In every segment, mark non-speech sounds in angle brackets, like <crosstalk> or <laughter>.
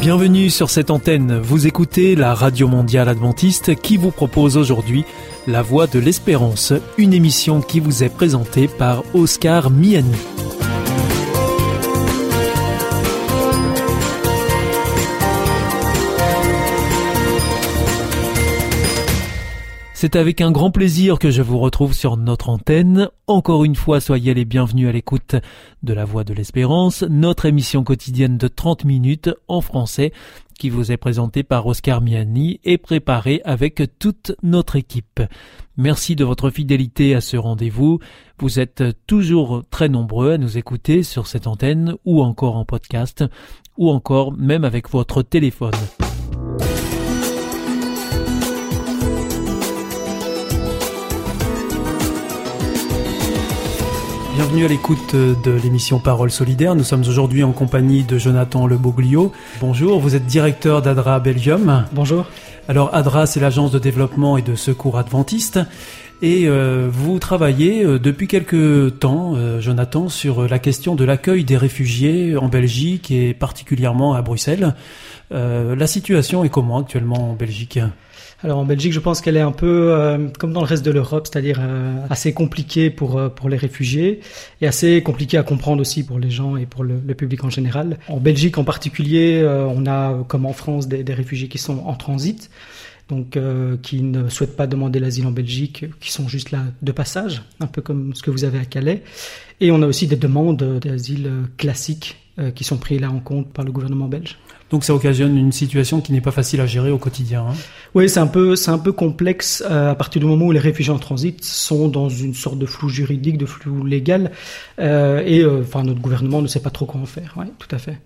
Bienvenue sur cette antenne. Vous écoutez la Radio Mondiale Adventiste qui vous propose aujourd'hui La Voix de l'Espérance, une émission qui vous est présentée par Oscar Miani. C'est avec un grand plaisir que je vous retrouve sur notre antenne. Encore une fois, soyez les bienvenus à l'écoute de La Voix de l'Espérance, notre émission quotidienne de 30 minutes en français qui vous est présentée par Oscar Miani et préparée avec toute notre équipe. Merci de votre fidélité à ce rendez-vous. Vous êtes toujours très nombreux à nous écouter sur cette antenne ou encore en podcast ou encore même avec votre téléphone. Bienvenue à l'écoute de l'émission Parole solidaire. Nous sommes aujourd'hui en compagnie de Jonathan Leboglio. Bonjour, vous êtes directeur d'ADRA Belgium. Bonjour. Alors ADRA, c'est l'agence de développement et de secours adventiste. Et euh, vous travaillez euh, depuis quelques temps, euh, Jonathan, sur la question de l'accueil des réfugiés en Belgique et particulièrement à Bruxelles. la situation est comment actuellement en Belgique? Alors en Belgique, je pense qu'elle est un peu euh, comme dans le reste de l'Europe, c'est-à-dire euh, assez compliquée pour euh, pour les réfugiés et assez compliquée à comprendre aussi pour les gens et pour le, le public en général. En Belgique en particulier, on a comme en France des, des, réfugiés qui sont en transit, donc qui ne souhaitent pas demander l'asile en Belgique, qui sont juste là de passage, un peu comme ce que vous avez à Calais. Et on a aussi des demandes d'asile classiques qui sont prises là en compte par le gouvernement belge. Donc ça occasionne une situation qui n'est pas facile à gérer au quotidien. Hein. Oui, c'est un peu, c'est un peu complexe euh, à partir du moment où les réfugiés en transit sont dans une sorte de flou juridique, de flou légal, euh, et euh, enfin notre gouvernement ne sait pas trop quoi en faire. Oui, tout à fait.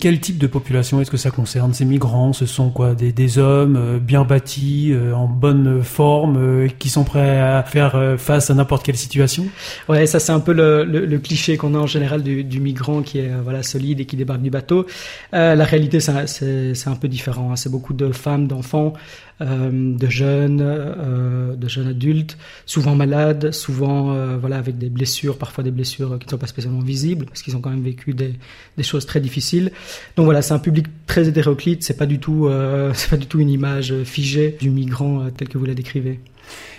Quel type de population est-ce que ça concerne? Ces migrants, ce sont quoi? Des, des, hommes euh, bien bâtis, euh, en bonne forme, euh, qui sont prêts à faire face à n'importe quelle situation? Ouais, ça c'est un peu le, le, le cliché qu'on a en général du, du, migrant qui est voilà solide et qui débarque du bateau. la réalité, c'est un peu différent. Hein. C'est beaucoup de femmes, d'enfants, euh, de jeunes, euh, de jeunes adultes, souvent malades, souvent euh, voilà avec des blessures, parfois des blessures qui ne sont pas spécialement visibles parce qu'ils ont quand même vécu des, des choses très difficiles. Donc voilà, c'est un public très hétéroclite. C'est pas du tout, <laughs> c'est pas du tout une image figée du migrant tel que vous la décrivez.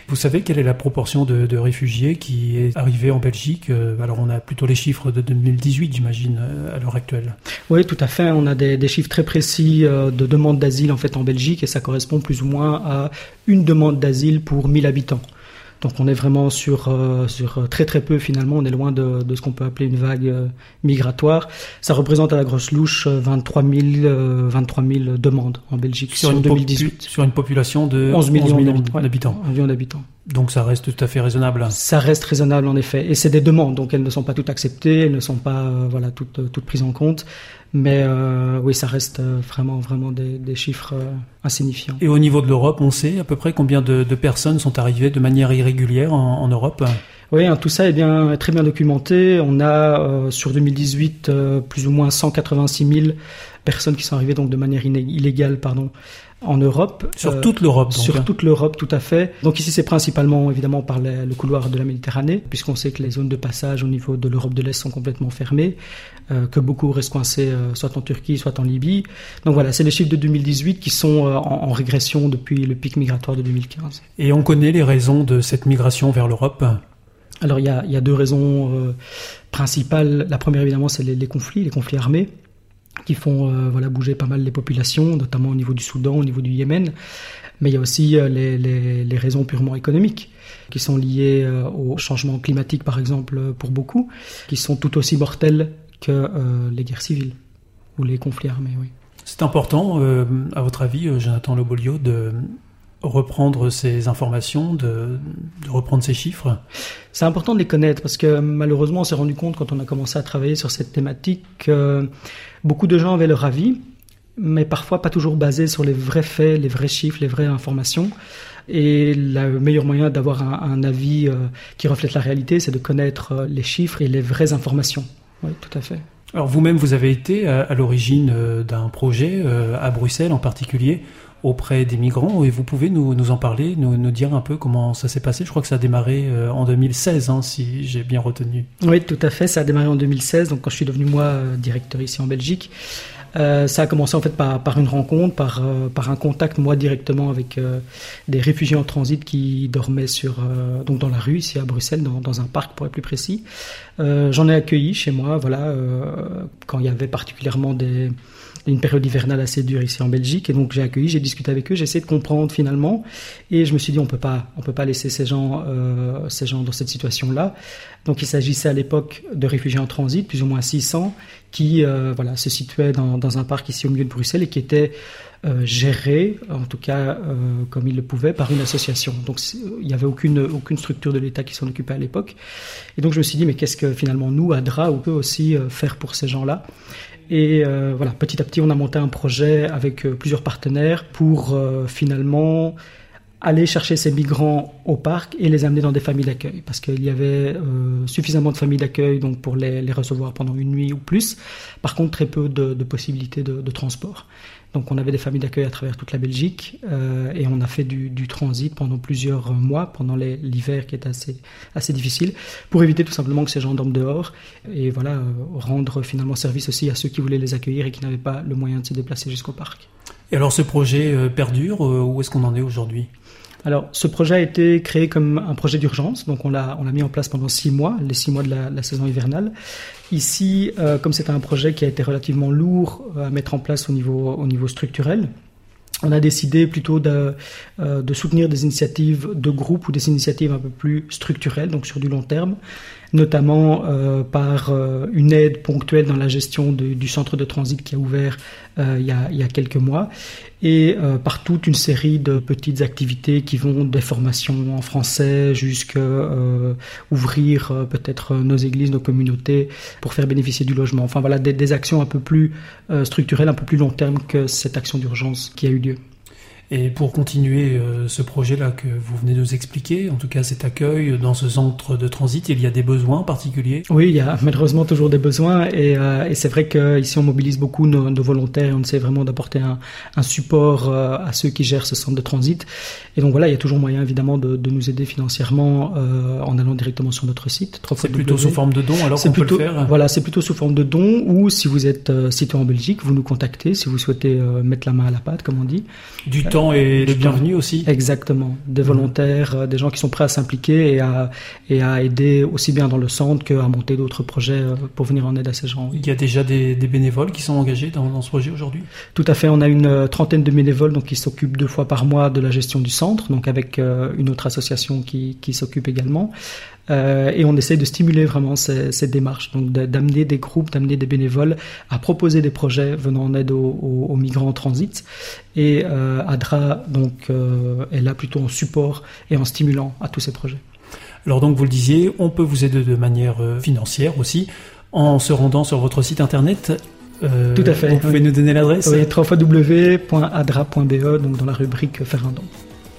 Vous savez quelle est la proportion de, de réfugiés qui est arrivée en Belgique euh, Alors on a plutôt les chiffres de 2018, j'imagine, euh, à l'heure actuelle. Oui, tout à fait. On a des, des chiffres très précis euh, de demandes d'asile en fait en Belgique et ça correspond plus ou moins à une demande d'asile pour 1000 habitants. Donc on est vraiment sur, euh, sur très très peu finalement, on est loin de, de ce qu'on peut appeler une vague euh, migratoire. Ça représente à la grosse louche 23 000, 23 000 demandes en Belgique sur, sur une 2018. sur une population de 11 millions, 11 millions d'habitants. Ouais, millions d'habitants. Donc ça reste tout à fait raisonnable. Ça reste raisonnable en effet, et c'est des demandes, donc elles ne sont pas toutes acceptées, elles ne sont pas euh, voilà toutes, toutes prises en compte. Mais euh, oui, ça reste euh, vraiment, vraiment des, des chiffres euh, insignifiants. Et au niveau de l'Europe, on sait à peu près combien de, de personnes sont arrivées de manière irrégulière en, en Europe? Oui, hein, tout ça est bien très bien documenté. On a euh, sur 2018 euh, plus ou moins 186 000 personnes qui sont arrivées donc de manière illégale, pardon, en Europe. Sur euh, toute l'Europe. Sur hein. toute l'Europe, tout à fait. Donc ici, c'est principalement évidemment par le, le couloir de la Méditerranée, puisqu'on sait que les zones de passage au niveau de l'Europe de l'Est sont complètement fermées, euh, que beaucoup restent coincés euh, soit en Turquie, soit en Libye. Donc voilà, c'est les chiffres de 2018 qui sont en, en, régression depuis le pic migratoire de 2015. Et on connaît les raisons de cette migration vers l'Europe? Alors il y a, deux raisons euh, principales. La première évidemment c'est les, conflits, les conflits armés qui font euh, voilà bouger pas mal les populations, notamment au niveau du Soudan, au niveau du Yémen. Mais il y a aussi euh, les, raisons purement économiques qui sont liées au changement climatique par exemple pour beaucoup, qui sont tout aussi mortelles que les guerres civiles ou les conflits armés. Oui. C'est important, à votre avis, Jonathan Lobolio, de reprendre ces informations, de, de reprendre ces chiffres C'est important de les connaître parce que malheureusement on s'est rendu compte quand on a commencé à travailler sur cette thématique que beaucoup de gens avaient leur avis, mais parfois pas toujours basé sur les vrais faits, les vrais chiffres, les vraies informations. Et le meilleur moyen d'avoir un, un, avis euh, qui reflète la réalité, c'est de connaître euh, les chiffres et les vraies informations. Oui, tout à fait. Alors vous-même, vous avez été à, à l'origine euh, d'un projet à Bruxelles en particulier auprès des migrants. Et vous pouvez nous, nous en parler, nous, nous dire un peu comment ça s'est passé. Je crois que ça a démarré en 2016, hein, si j'ai bien retenu. Oui, tout à fait. Ça a démarré en 2016, donc quand je suis devenu moi directeur ici en Belgique. Euh, ça a commencé en fait par, par une rencontre, par, euh, par un contact moi directement avec euh, des réfugiés en transit qui dormaient sur donc dans la rue ici à Bruxelles, dans, dans un parc pour être plus précis. J'en ai accueilli chez moi, voilà, quand il y avait particulièrement des une période hivernale assez dure ici en Belgique et donc j'ai accueilli, j'ai discuté avec eux, j'ai essayé de comprendre finalement et je me suis dit on peut pas on peut pas laisser ces gens ces gens dans cette situation là. Donc il s'agissait à l'époque de réfugiés en transit, plus ou moins 600 qui euh, voilà, se situait dans, un parc ici au milieu de Bruxelles et qui était euh, géré, en tout cas euh, comme il le pouvait, par une association. Donc il n'y avait aucune, aucune structure de l'État qui s'en occupait à l'époque. Et donc je me suis dit, mais qu'est-ce que finalement nous, ADRA, on peut aussi faire pour ces gens-là? Et voilà, petit à petit, on a monté un projet avec plusieurs partenaires pour finalement aller chercher ces migrants au parc et les amener dans des familles d'accueil parce qu'il y avait euh, suffisamment de familles d'accueil donc pour les, recevoir pendant une nuit ou plus. Par contre, très peu de, possibilités de, transport. Donc, on avait des familles d'accueil à travers toute la Belgique euh, et on a fait du, transit pendant plusieurs mois, pendant l'hiver qui est assez assez difficile, pour éviter tout simplement que ces gens dorment dehors et voilà euh, rendre finalement service aussi à ceux qui voulaient les accueillir et qui n'avaient pas le moyen de se déplacer jusqu'au parc. Et alors, ce projet euh, perdure Où est-ce qu'on en est aujourd'hui? Alors, ce projet a été créé comme un projet d'urgence, donc on l'a on l'a mis en place pendant six mois, les six mois de la, saison hivernale. Ici, euh, comme c'est un projet qui a été relativement lourd à mettre en place au niveau au niveau structurel, on a décidé plutôt de, euh, de, soutenir des initiatives de groupe ou des initiatives un peu plus structurelles, donc sur du long terme, notamment euh, par euh, une aide ponctuelle dans la gestion du centre de transit qui a ouvert euh, il, y a, quelques mois, et par toute une série de petites activités qui vont des formations en français jusqu'à ouvrir peut-être nos églises, nos communautés pour faire bénéficier du logement. Enfin voilà, des actions un peu plus structurelles, un peu plus long terme que cette action d'urgence qui a eu lieu. Et pour continuer euh, ce projet-là que vous venez de nous expliquer, en tout cas cet accueil dans ce centre de transit, il y a des besoins particuliers? Oui, il y a malheureusement toujours des besoins et, euh, et c'est vrai qu'ici on mobilise beaucoup nos, nos, volontaires et on essaie vraiment d'apporter un, un, support euh, à ceux qui gèrent ce centre de transit. Et donc voilà, il y a toujours moyen évidemment de, de nous aider financièrement euh, en allant directement sur notre site. C'est plutôt sous forme de don alors qu'on peut le faire? Voilà, c'est plutôt sous forme de don ou si vous êtes situé en Belgique, vous nous contactez si vous souhaitez mettre la main à la pâte, comme on dit. Du temps et le bienvenu aussi. Exactement. Des mmh. volontaires, euh, des gens qui sont prêts à s'impliquer et à, et à aider aussi bien dans le centre qu'à monter d'autres projets euh, pour venir en aide à ces gens. Il y a déjà des, des bénévoles qui sont engagés dans, dans ce projet aujourd'hui? Tout à fait. On a une euh, trentaine de bénévoles donc, qui s'occupent deux fois par mois de la gestion du centre, donc avec une autre association qui, qui s'occupe également. Euh, et on essaie de stimuler vraiment ces, cette démarche, donc d'amener des groupes, d'amener des bénévoles à proposer des projets venant en aide aux, aux, aux migrants en transit. Et euh, ADRA donc euh, est là plutôt en support et en stimulant à tous ces projets. Alors donc vous le disiez, on peut vous aider de manière euh, financière aussi en se rendant sur votre site internet. Euh, Tout à fait. Vous pouvez oui. nous donner l'adresse? Oui, www.adra.be, donc dans la rubrique Faire un don.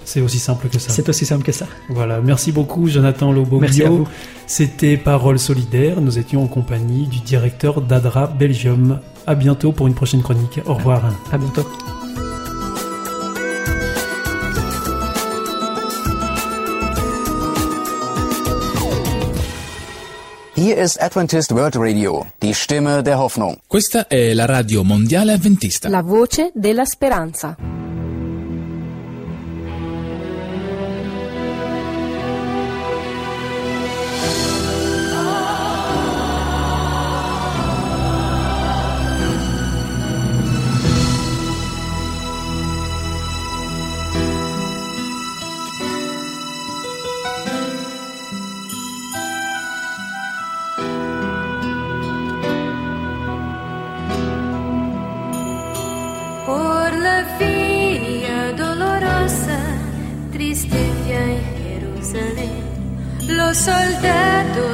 C'est aussi simple que ça. C'est aussi simple que ça. Voilà, merci beaucoup Jonathan Loboglio. Merci à vous. C'était Parole solidaire. Nous étions en compagnie du directeur d'Adra Belgium. À bientôt pour une prochaine chronique. Au revoir. À bientôt. Hier ist Adventist World Radio, die Stimme der Hoffnung. Questa è la radio mondiale adventista. La voce della speranza.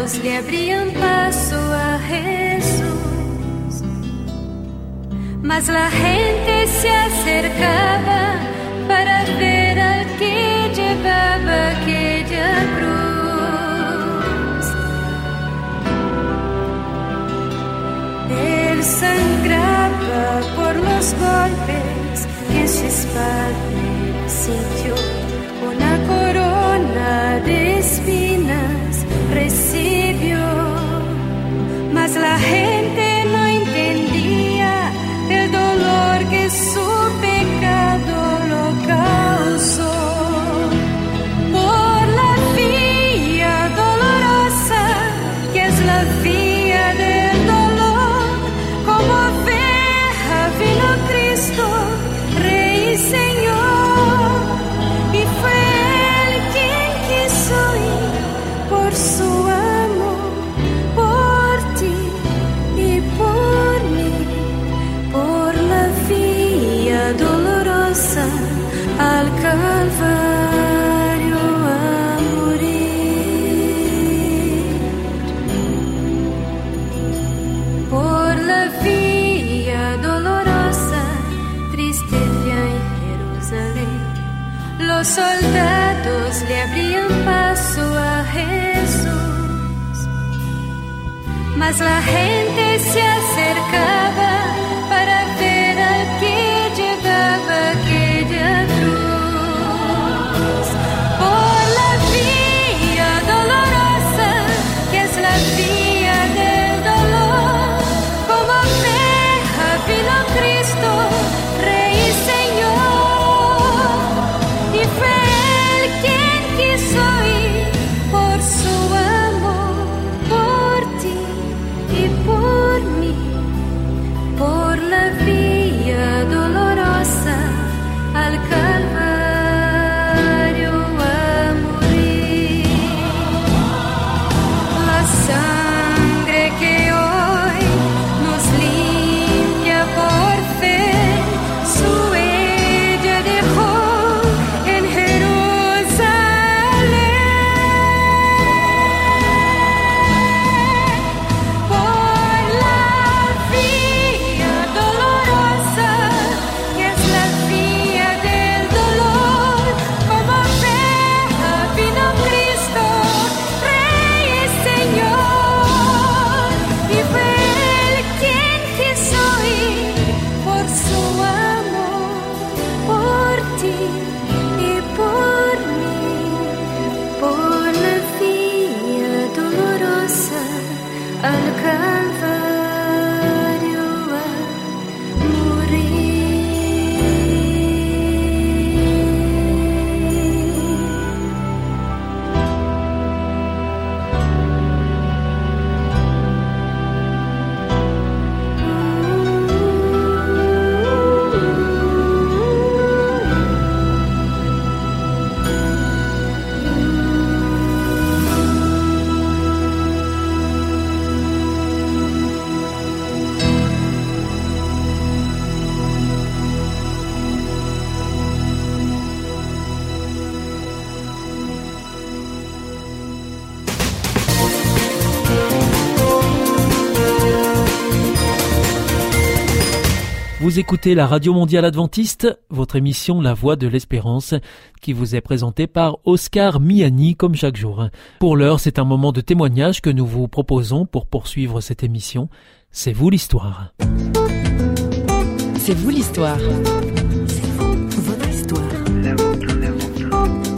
Soldados le abrían paso a Jesús, mas la gente se acercaba para ver al que llevaba aquella cruz. Él sangraba por los golpes que sus padre sintió los soldados le abrían paso a Jesús. Mas la gente se acercaba Vous écoutez la Radio Mondiale Adventiste, votre émission La Voix de l'Espérance, qui vous est présentée par Oscar Miani comme chaque jour. Pour l'heure, c'est un moment de témoignage que nous vous proposons pour poursuivre cette émission. C'est vous l'histoire. C'est vous l'histoire. Votre histoire.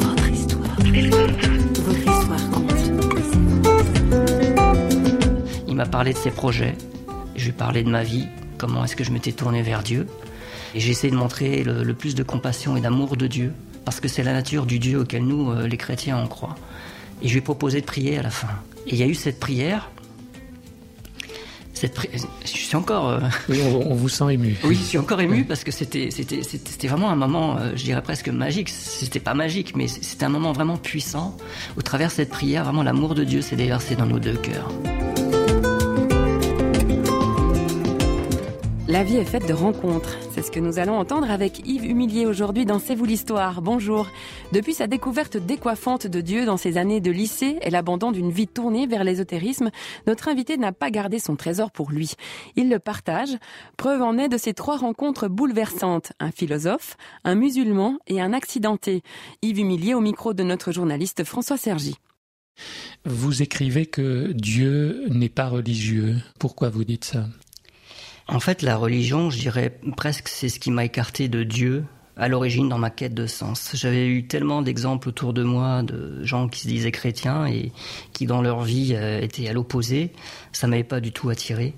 Votre histoire. Votre histoire compte. Il m'a parlé de ses projets, je lui ai parlé de ma vie, comment est-ce que je m'étais tourné vers Dieu. Et j'ai essayé de montrer le, le plus de compassion et d'amour de Dieu, parce que c'est la nature du Dieu auquel nous, euh, les chrétiens, on croit. Et je lui ai proposé de prier à la fin. Et il y a eu cette prière. Cette pri- Je suis encore. euh, <laughs> Oui, on, on vous sent ému. oui, je suis encore ému parce que c'était vraiment un moment, euh, je dirais presque magique. C'était pas magique, mais c'était un moment vraiment puissant. Au travers de cette prière, vraiment l'amour de Dieu s'est déversé dans nos deux cœurs. La vie est faite de rencontres. C'est ce que nous allons entendre avec Yves Humilier aujourd'hui dans C'est vous l'histoire. Bonjour. Depuis sa découverte décoiffante de Dieu dans ses années de lycée et l'abandon d'une vie tournée vers l'ésotérisme, notre invité n'a pas gardé son trésor pour lui. Il le partage. Preuve en est de ces trois rencontres bouleversantes. Un philosophe, un musulman et un accidenté. Yves Humilier au micro de notre journaliste François Sergi. Vous écrivez que Dieu n'est pas religieux. Pourquoi vous dites ça? En fait, la religion, je dirais presque, c'est ce qui m'a écarté de Dieu à l'origine dans ma quête de sens. J'avais eu tellement d'exemples autour de moi de gens qui se disaient chrétiens et qui dans leur vie euh, étaient à l'opposé. Ça m'avait pas du tout attiré.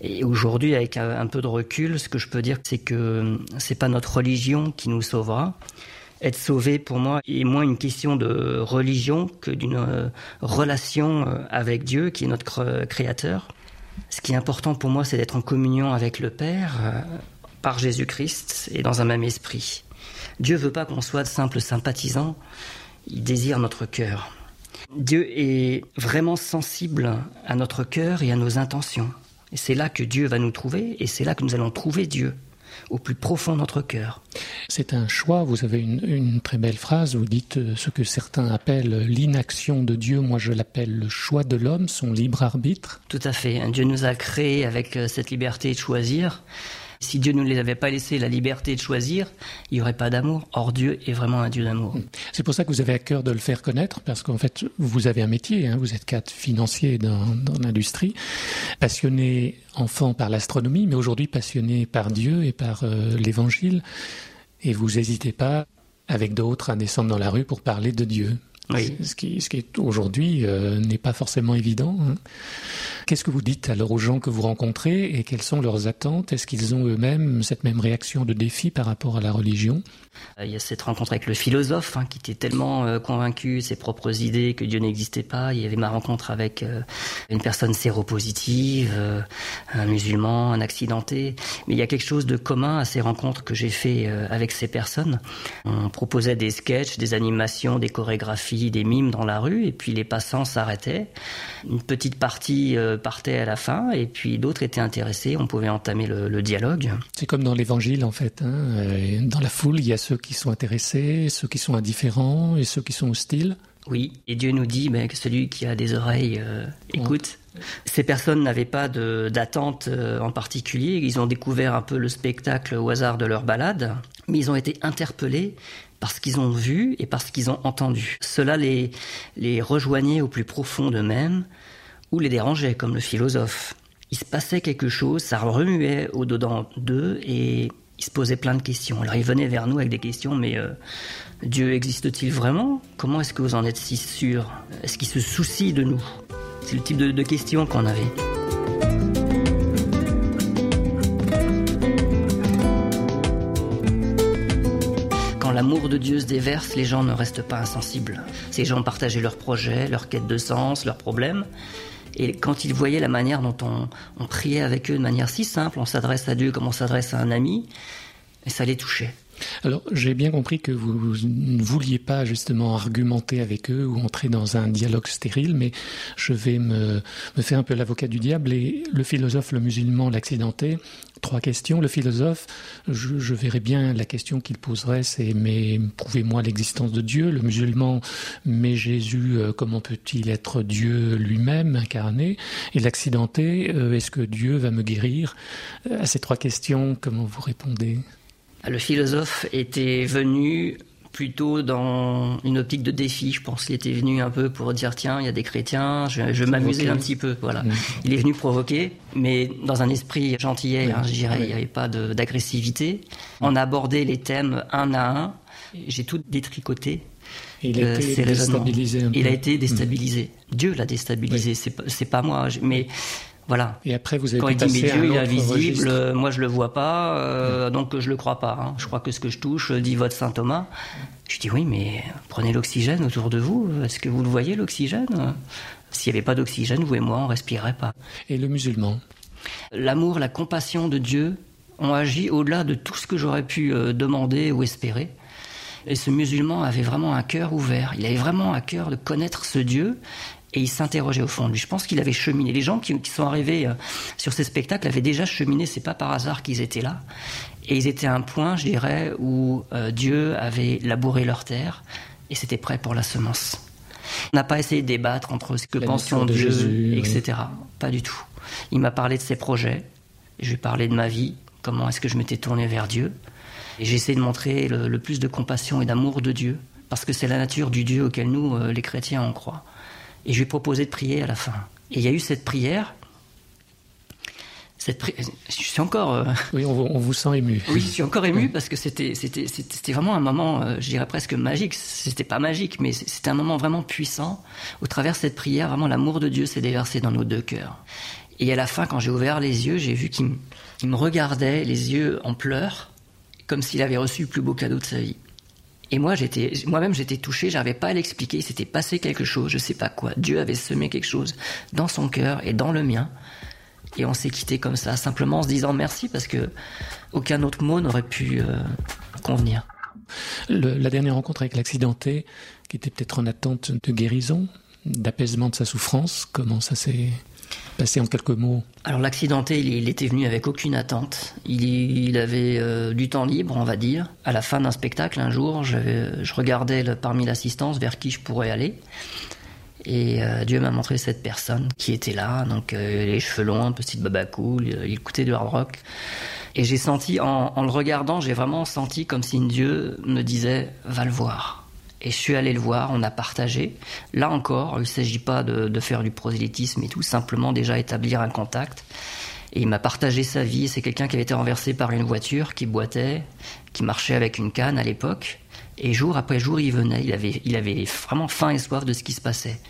Et aujourd'hui, avec un, peu de recul, ce que je peux dire, c'est que euh, c'est pas notre religion qui nous sauvera. Être sauvé, pour moi, est moins une question de religion que d'une euh, relation avec Dieu, qui est notre créateur. Ce qui est important pour moi, c'est d'être en communion avec le Père, euh, par Jésus-Christ et dans un même esprit. Dieu veut pas qu'on soit de simples sympathisants, il désire notre cœur. Dieu est vraiment sensible à notre cœur et à nos intentions. Et c'est là que Dieu va nous trouver, et c'est là que nous allons trouver Dieu, au plus profond de notre cœur. C'est un choix. Vous avez une, une très belle phrase. Vous dites euh, ce que certains appellent l'inaction de Dieu. Moi, je l'appelle le choix de l'homme, son libre arbitre. Tout à fait. Dieu nous a créés avec euh, cette liberté de choisir. Si Dieu ne nous avait pas laissé la liberté de choisir, il n'y aurait pas d'amour. Or, Dieu est vraiment un Dieu d'amour. C'est pour ça que vous avez à cœur de le faire connaître, parce qu'en fait, vous avez un métier. hein. Vous êtes cadre financier dans, dans l'industrie, passionné enfant par l'astronomie, mais aujourd'hui passionné par Dieu et par euh, l'Évangile. Et vous n'hésitez pas, avec d'autres, à descendre dans la rue pour parler de Dieu. Oui. Ce qui, ce qui est aujourd'hui euh, n'est pas forcément évident. hein. Qu'est-ce que vous dites alors aux gens que vous rencontrez et quelles sont leurs attentes? Est-ce qu'ils ont eux-mêmes cette même réaction de défi par rapport à la religion? Euh, Il y a cette rencontre avec le philosophe hein, qui était tellement euh, convaincu de ses propres idées que Dieu n'existait pas. Il y avait ma rencontre avec euh, une personne séropositive, un musulman, un accidenté. Mais il y a quelque chose de commun à ces rencontres que j'ai fait avec ces personnes. On proposait des sketchs, des animations, des chorégraphies, des mimes dans la rue et puis les passants s'arrêtaient. Une petite partie euh, partait à la fin et puis d'autres étaient intéressés. On pouvait entamer le, le dialogue. C'est comme dans l'évangile en fait. hein. Euh, Dans la foule, il y a ceux qui sont intéressés, ceux qui sont indifférents et ceux qui sont hostiles. Oui, et Dieu nous dit ben, que celui qui a des oreilles euh, écoute. Ces personnes n'avaient pas d'attente euh, en particulier, ils ont découvert un peu le spectacle au hasard de leur balade, mais ils ont été interpellés parce qu'ils ont vu et parce qu'ils ont entendu. Cela les, les rejoignait au plus profond d'eux-mêmes ou les dérangeait, comme le philosophe. Il se passait quelque chose, ça remuait au-dedans d'eux et ils se posaient plein de questions. Alors ils venaient vers nous avec des questions, mais euh, Dieu existe-t-il vraiment? Comment est-ce que vous en êtes si sûr? Est-ce qu'il se soucie de nous? C'est le type de, de questions qu'on avait. L'amour de Dieu se déverse, les gens ne restent pas insensibles. Ces gens partageaient leurs projets, leurs quêtes de sens, leurs problèmes. Et quand ils voyaient la manière dont on, priait avec eux de manière si simple, on s'adresse à Dieu comme on s'adresse à un ami, ça les touchait. Alors, j'ai bien compris que vous ne vouliez pas justement argumenter avec eux ou entrer dans un dialogue stérile, mais je vais me, faire un peu l'avocat du diable. Et le philosophe, le musulman, l'accidenté, trois questions. Le philosophe, je, je verrai bien la question qu'il poserait, c'est mais prouvez-moi l'existence de Dieu? Le musulman, mais Jésus, euh, comment peut-il être Dieu lui-même incarné? Et l'accidenté, euh, est-ce que Dieu va me guérir? Euh, À ces trois questions, comment vous répondez? Le philosophe était venu plutôt dans une optique de défi, je pense. Il était venu un peu pour dire tiens, il y a des chrétiens, je, je vais m'amuser un petit peu. Voilà. Mm. Il est venu provoquer, mais dans un esprit gentillet, Oui. hein, je dirais. Oui. Il n'y avait pas d'agressivité. On a abordé les thèmes un à un. J'ai tout détricoté. Il a Euh, été déstabilisé un Il a été déstabilisé. Dieu l'a déstabilisé. C'est pas- pas moi. Mais voilà. Et après, vous avez Quand il dit mais passer à un Dieu il est invisible, registre. euh, moi je le vois pas, euh, donc je le crois pas. hein. Je crois que ce que je touche, euh, dit votre saint Thomas. Je dis oui, mais prenez l'oxygène autour de vous. Est-ce que vous le voyez l'oxygène? S'il n'y avait pas d'oxygène, vous et moi, on respirerait pas. Et le musulman? L'amour, la compassion de Dieu ont agi au-delà de tout ce que j'aurais pu demander ou espérer. Et ce musulman avait vraiment un cœur ouvert. Il avait vraiment un cœur de connaître ce Dieu. Et il s'interrogeait au fond de lui. Je pense qu'il avait cheminé. Les gens qui, qui sont arrivés euh, sur ces spectacles avaient déjà cheminé. C'est pas par hasard qu'ils étaient là. Et ils étaient à un point, je dirais, où euh, Dieu avait labouré leur terre et c'était prêt pour la semence. On n'a pas essayé de débattre entre ce que pensions de Dieu, Jésus, oui. etc. Pas du tout. Il m'a parlé de ses projets. Je lui ai parlé de ma vie. Comment est-ce que je m'étais tourné vers Dieu. Et j'ai essayé de montrer le, le plus de compassion et d'amour de Dieu. Parce que c'est la nature du Dieu auquel nous, euh, les chrétiens, on croit. Et je lui ai proposé de prier à la fin. Et il y a eu cette prière. cette pri- je suis encore euh, <laughs> Oui, on, vous- on vous sent ému. <laughs> oui, je suis encore ému parce que c'était vraiment un moment, euh, je dirais presque magique. C'était pas magique, mais c'était un moment vraiment puissant. Au travers de cette prière, vraiment l'amour de Dieu s'est déversé dans nos deux cœurs. Et à la fin, quand j'ai ouvert les yeux, j'ai vu qu'il me, il me regardait, les yeux en pleurs, comme s'il avait reçu le plus beau cadeau de sa vie. Et moi, j'étais, moi-même, j'étais touché, j'arrivais pas à l'expliquer. Il s'était passé quelque chose, je sais pas quoi. Dieu avait semé quelque chose dans son cœur et dans le mien. Et on s'est quitté comme ça, simplement en se disant merci parce que aucun autre mot n'aurait pu euh, convenir. La dernière rencontre avec l'accidenté, qui était peut-être en attente de guérison, d'apaisement de sa souffrance, comment ça s'est passé en quelques mots Alors l'accidenté, il, était venu avec aucune attente. Il, avait euh, du temps libre, on va dire. À la fin d'un spectacle, un jour, je regardais parmi l'assistance vers qui je pourrais aller. Et euh, Dieu m'a montré cette personne qui était là, donc euh, les cheveux longs, un petit baba cool, il, il écoutait du hard rock. Et j'ai senti, en, en le regardant, j'ai vraiment senti comme si Dieu me disait, va le voir. Et je suis allé le voir, on a partagé. Là encore, il ne s'agit pas de, de faire du prosélytisme et tout, simplement déjà établir un contact. Et il m'a partagé sa vie. C'est quelqu'un qui avait été renversé par une voiture, qui boitait, qui marchait avec une canne à l'époque. Et jour après jour, il venait. Il avait, il avait vraiment faim et soif de ce qui se passait.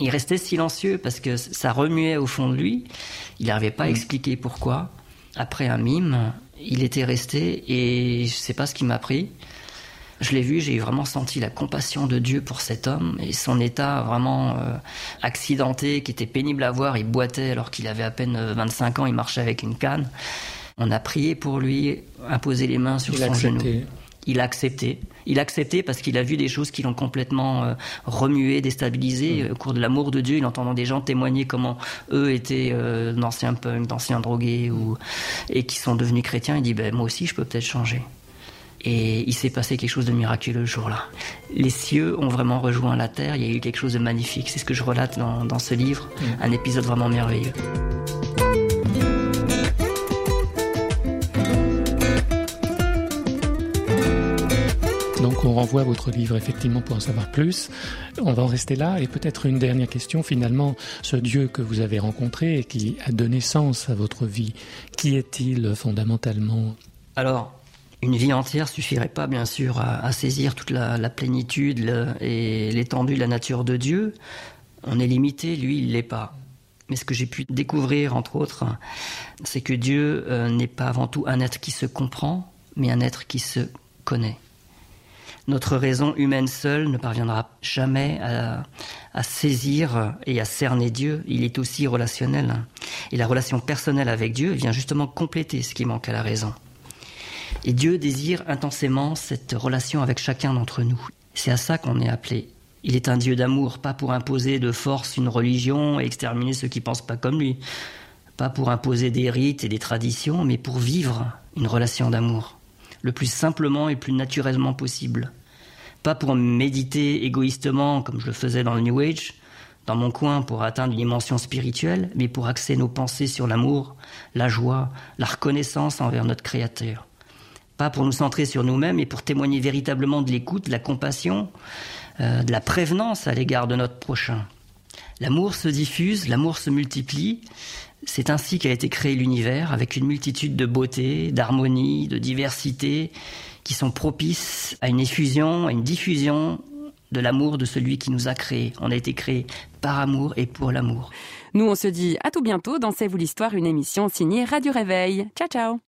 Il restait silencieux parce que ça remuait au fond de lui. Il n'arrivait pas à expliquer pourquoi. Après un mime, il était resté et je sais pas ce qui m'a pris. Je l'ai vu, j'ai vraiment senti la compassion de Dieu pour cet homme et son état vraiment euh, accidenté, qui était pénible à voir. Il boitait alors qu'il avait à peine euh, 25 ans, il marchait avec une canne. On a prié pour lui, imposé les mains sur Il son genou. Il a accepté. Il a accepté parce qu'il a vu des choses qui l'ont complètement euh, remué, déstabilisé. Mm. Au cours de l'amour de Dieu, il entendant des gens témoigner comment eux étaient euh, d'anciens punks, d'anciens drogués ou, et qui sont devenus chrétiens. Il dit ben, Moi aussi, je peux peut-être changer. Et il s'est passé quelque chose de miraculeux ce jour-là. Les cieux ont vraiment rejoint la terre. Il y a eu quelque chose de magnifique. C'est ce que je relate dans, dans ce livre. Un épisode vraiment merveilleux. Donc on renvoie à votre livre effectivement pour en savoir plus. On va en rester là et peut-être une dernière question finalement. Ce Dieu que vous avez rencontré et qui a donné sens à votre vie, qui est-il fondamentalement? Alors, une vie entière suffirait pas, bien sûr, à, saisir toute la, plénitude et l'étendue de la nature de Dieu. On est limité, lui, il l'est pas. Mais ce que j'ai pu découvrir, entre autres, c'est que Dieu euh, n'est pas avant tout un être qui se comprend, mais un être qui se connaît. Notre raison humaine seule ne parviendra jamais à, à saisir et à cerner Dieu. Il est aussi relationnel. Et la relation personnelle avec Dieu vient justement compléter ce qui manque à la raison. Et Dieu désire intensément cette relation avec chacun d'entre nous. C'est à ça qu'on est appelé. Il est un Dieu d'amour, pas pour imposer de force une religion et exterminer ceux qui pensent pas comme lui. Pas pour imposer des rites et des traditions, mais pour vivre une relation d'amour. Le plus simplement et plus naturellement possible. Pas pour méditer égoïstement comme je le faisais dans le New Age, dans mon coin pour atteindre une dimension spirituelle, mais pour axer nos pensées sur l'amour, la joie, la reconnaissance envers notre Créateur. Pas pour nous centrer sur nous-mêmes, mais pour témoigner véritablement de l'écoute, de la compassion, euh, de la prévenance à l'égard de notre prochain. L'amour se diffuse, l'amour se multiplie. C'est ainsi qu'a été créé l'univers, avec une multitude de beauté, d'harmonie, de diversité, qui sont propices à une effusion, à une diffusion de l'amour de celui qui nous a créés. On a été créés par amour et pour l'amour. Nous, on se dit à tout bientôt dans C'est vous l'histoire, une émission signée Radio Réveil. Ciao, ciao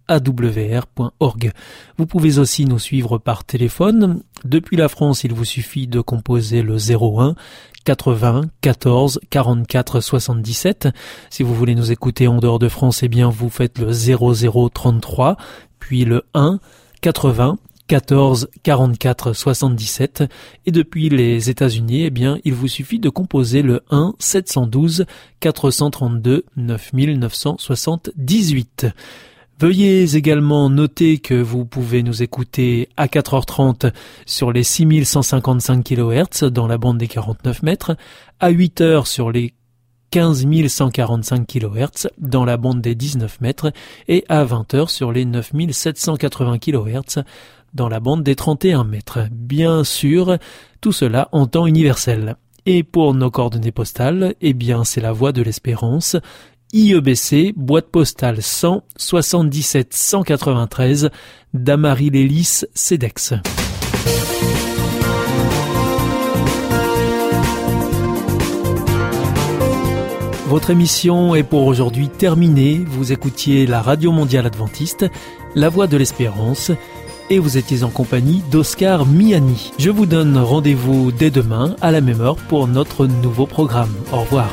www.awr.org. Vous pouvez aussi nous suivre par téléphone. Depuis la France, il vous suffit de composer le 01 80 14 44 77. Si vous voulez nous écouter en dehors de France, eh bien vous faites le 00 33, puis le 1 80 14 44 77 et depuis les États-Unis, eh bien, il vous suffit de composer le 1 712 432 9978. Veuillez également noter que vous pouvez nous écouter à 4h30 sur les 6155 kHz dans la bande des 49 mètres, à 8h sur les 15 145 kHz dans la bande des 19 mètres et à 20h sur les 9780 kHz dans la bande des 31 mètres. Bien sûr, tout cela en temps universel. Et pour nos coordonnées postales, eh bien, c'est la voie de l'espérance. IEBC, boîte postale 100 77 193, Damary Lélis, CEDEX. Votre émission est pour aujourd'hui terminée. Vous écoutiez la Radio Mondiale Adventiste, La Voix de l'Espérance, et vous étiez en compagnie d'Oscar Miani. Je vous donne rendez-vous dès demain à la même heure pour notre nouveau programme. Au revoir.